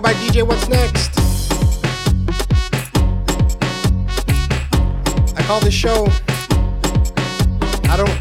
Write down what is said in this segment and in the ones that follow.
go by DJ What's Next. I call this show I don't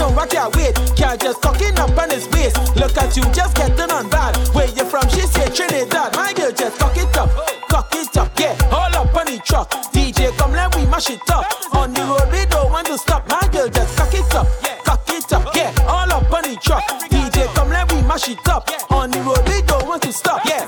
no, I can't wait. Girl just cocking up on his waist. Look at you, just getting on bad. Where you from? She said Trinidad. My girl just cock it up, cock it up, yeah. All up on the truck. DJ come let we mash it up. On the road we don't want to stop. My girl just cock it up, cock it up, yeah. All up on the truck. DJ come let we mash it up. On the road we don't want to stop, yeah.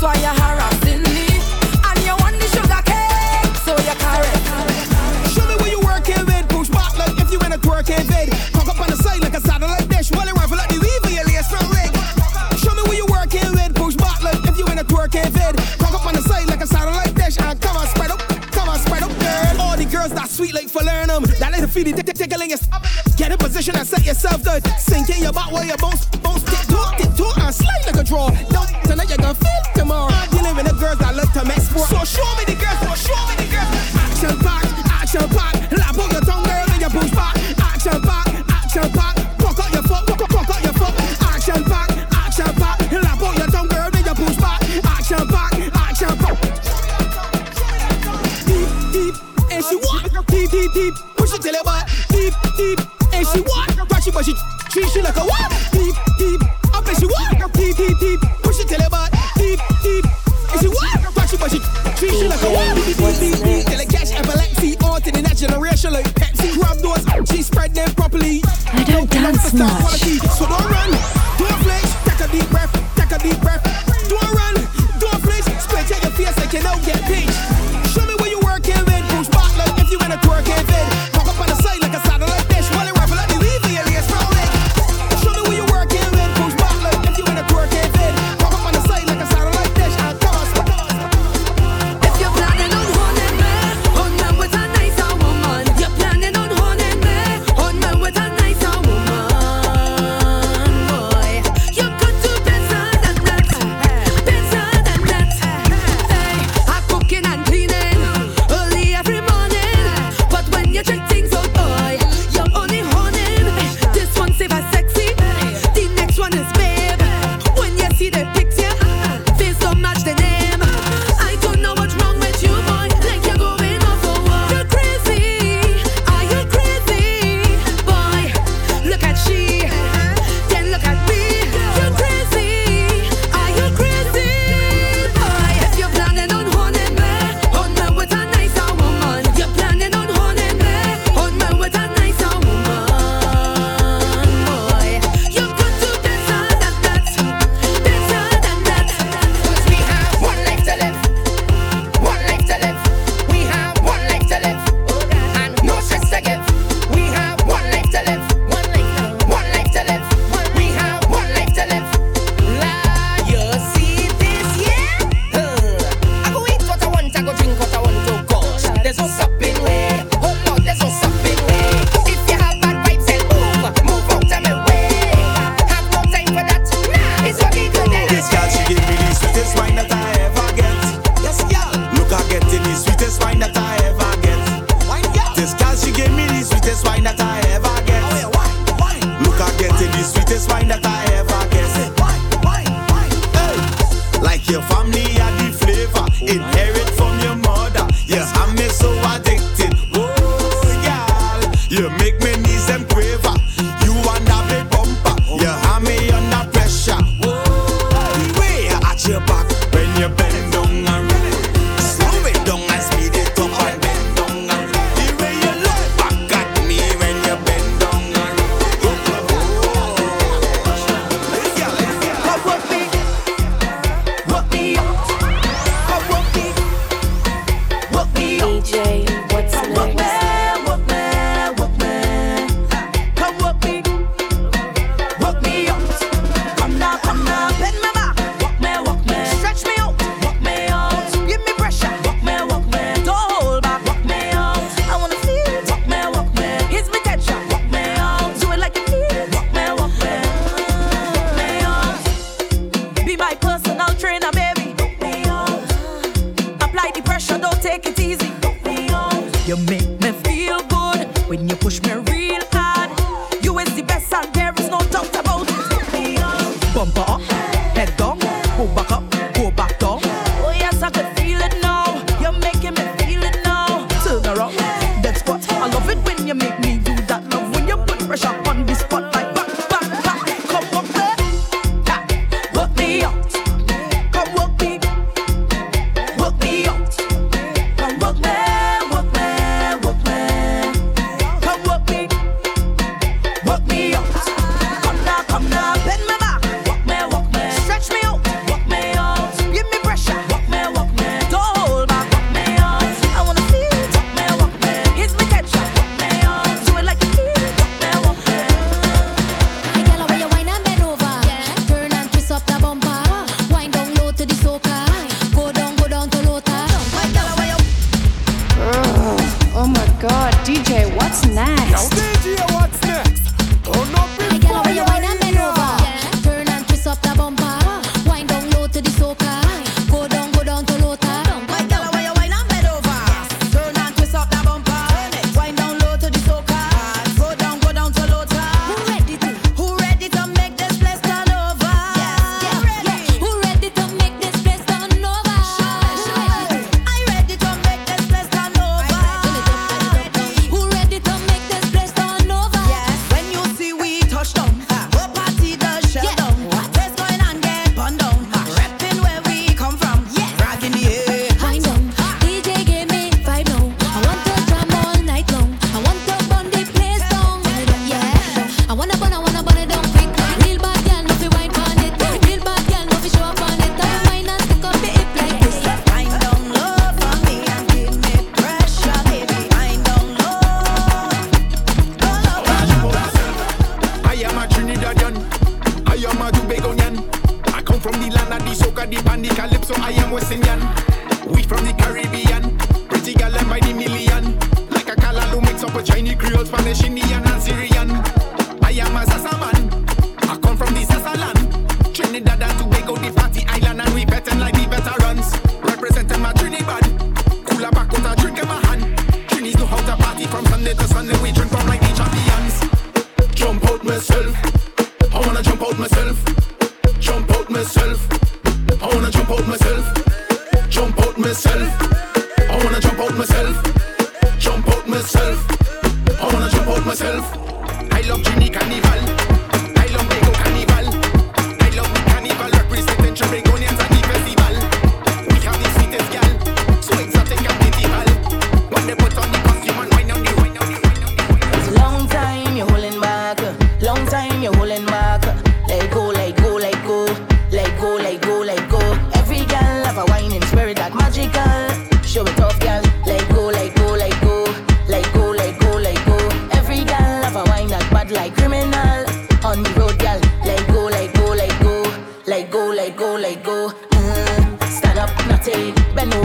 So you harassing me. And you want the sugar so you. Show me you working with. Push back like if you up on the side like a satellite dish. While like the your lace. Show me you working with. Push back like if you up on the side like a satellite dish. And come on, spread up, come on, spread up, girl. All girls that sweet like That tickling. Get in position and set yourself to sink in your back while you bounce, bounce, tick, toe, tick, toe, and slide like a draw. Not.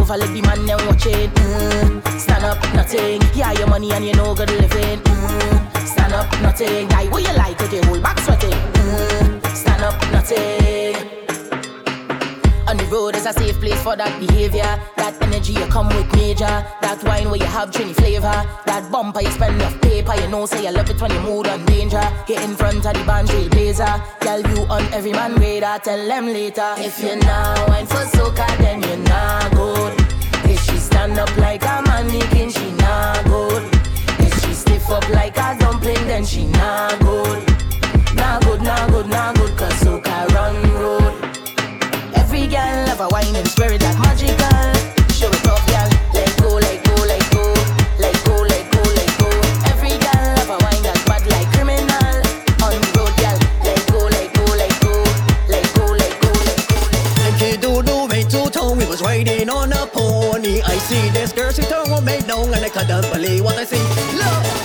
over, let the man now watch it. Mm. Stand up, nothing. Yeah, your money and you know good living. Mm. Stand up, nothing. Die what you like, okay, hold back sweating. Mm. Stand up, nothing. On the road is a safe place for that behavior. That energy you come with major. That wine where you have trini flavor. That bumper you spend enough paper. You know, say you love it when you mood on danger. Get in front of the band blazer. Tell you on every man radar. Tell them later. If you're not wine for soca, then you're not good stand up like a mannequin, she nah good. If she stiff up like a dumpling, then she nah good. like doesn't believe What I see. love.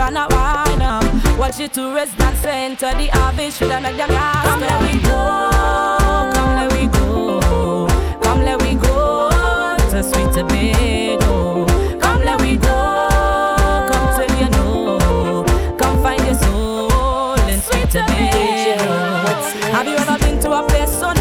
and a wine up. Watch to rest and center the harvest. Should I make them gasp? Come let we go, come let we go, come let we go to sweet Tobago. Come let we go, come till you know, come find your soul in sweet Tobago. Have you ever been to a place so?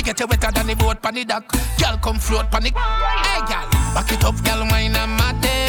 Me get you wetter than the boat pan the dock. Girl, come float pan the. Hey, girl, back it up, girl, wine and mad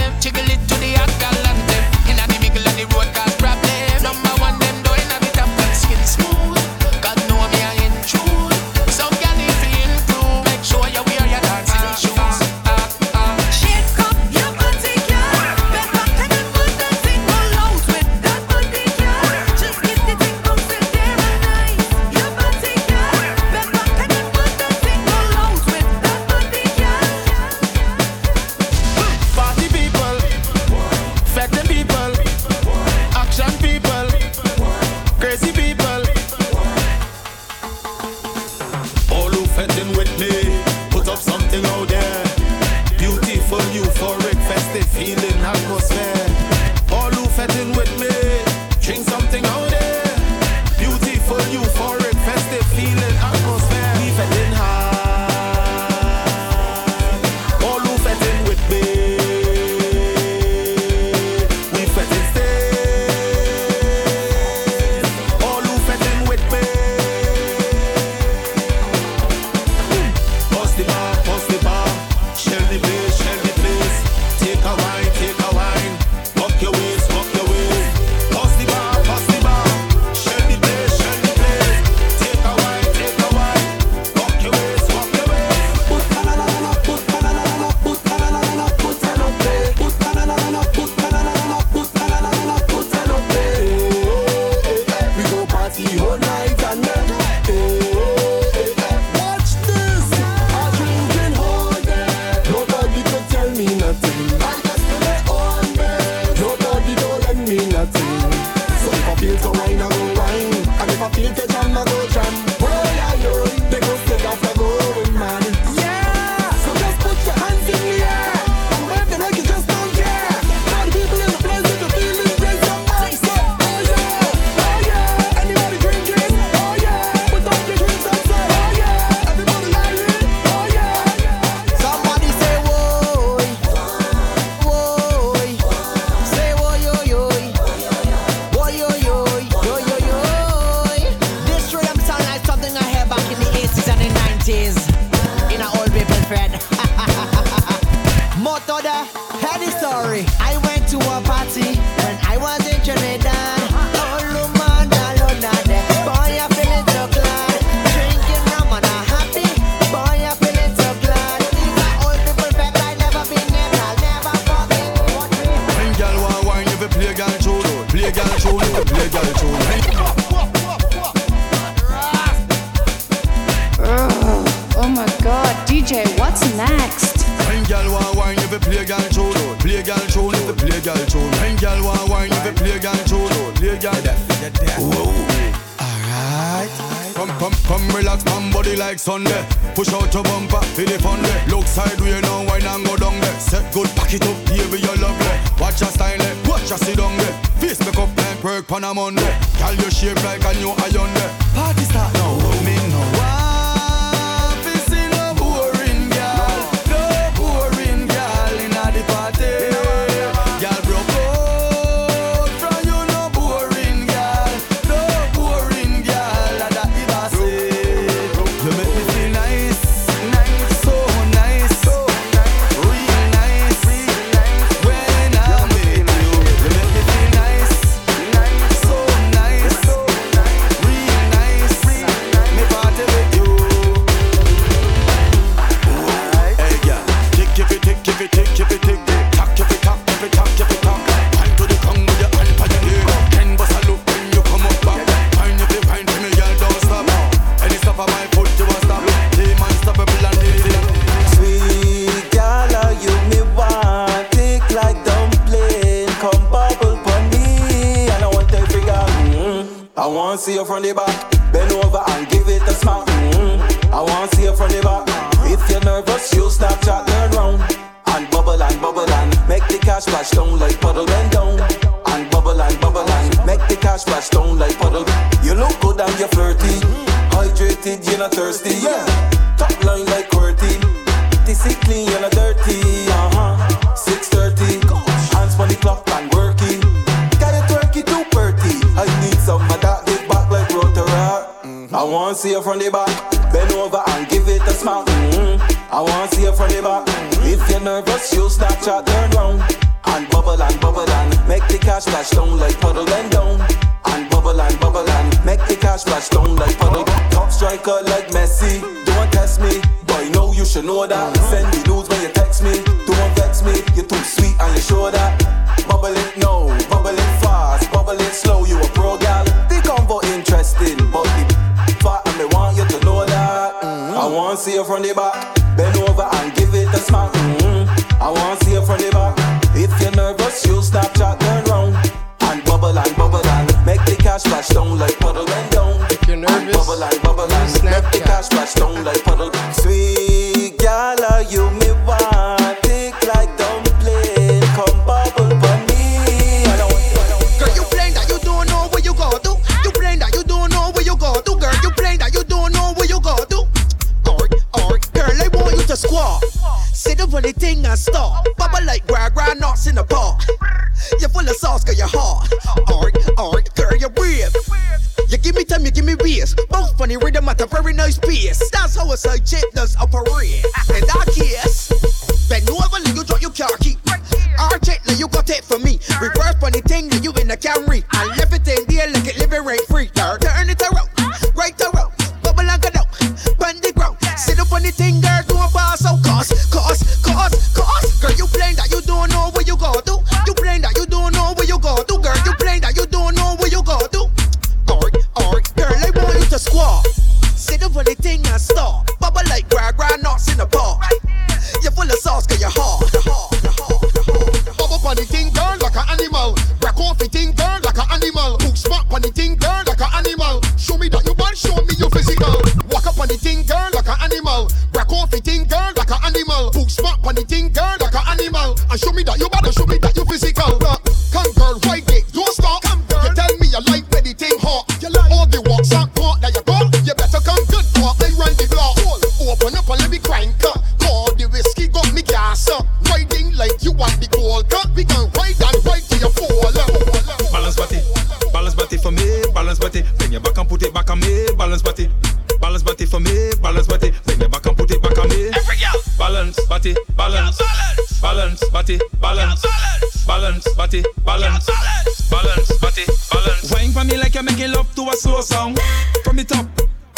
it up,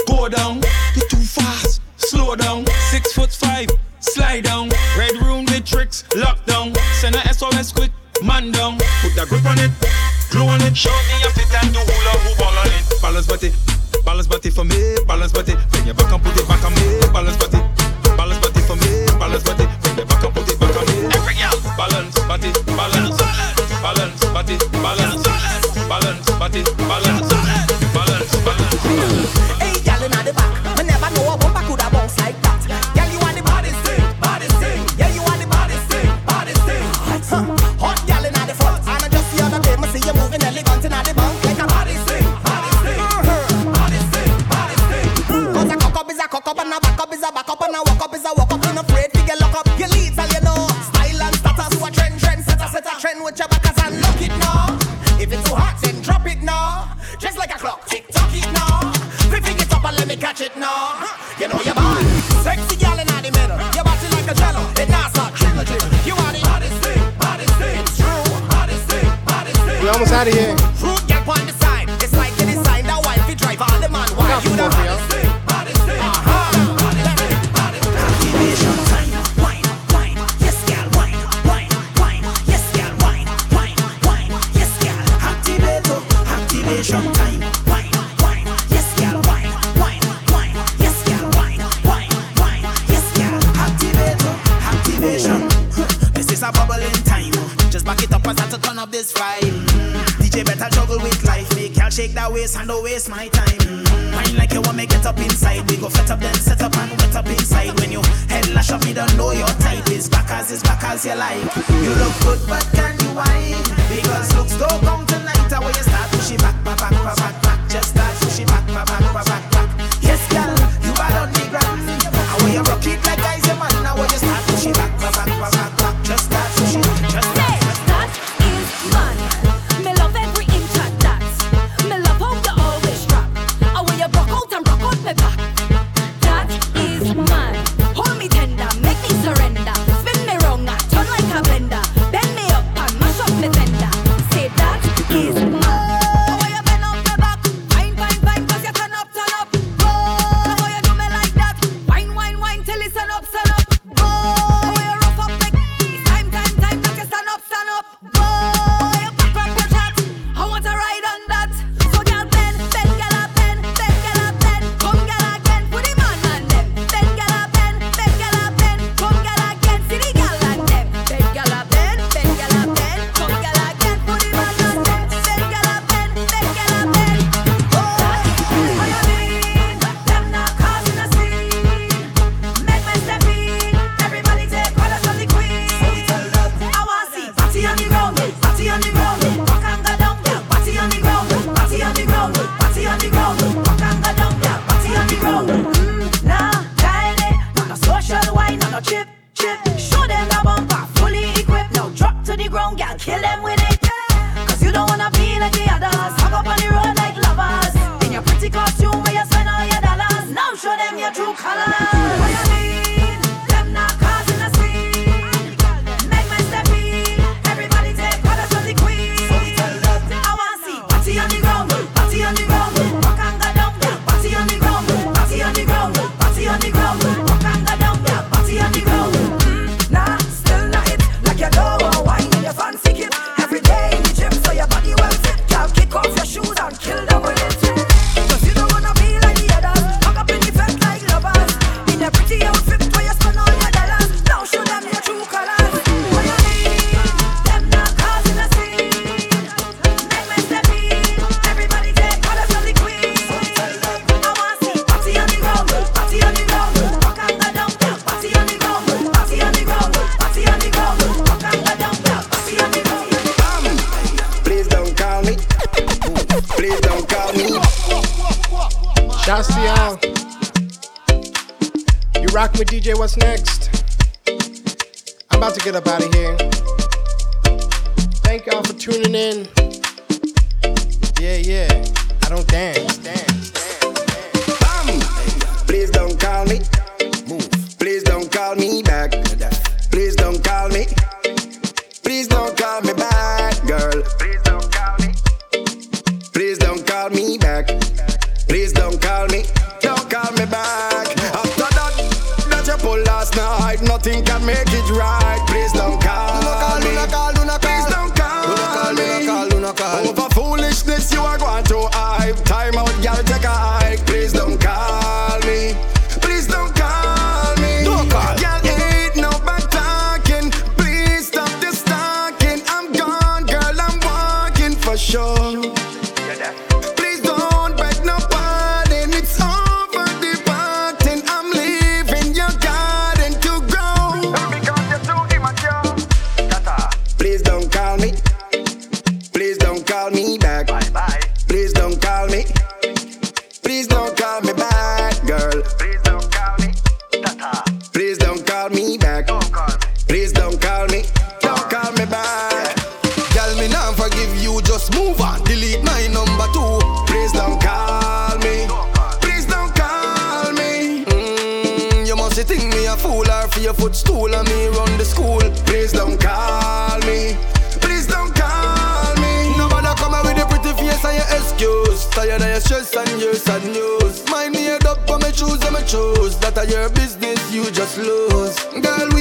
go down. You're too fast, slow down. Six foot five, slide down. Red room the tricks, lockdown. Send a SOS quick, man down. Put a grip on it, glue on it. Show me a fit and do hula hoop all on it. Balance body, balance body for me, balance body. That are your business, you just lose. Girl,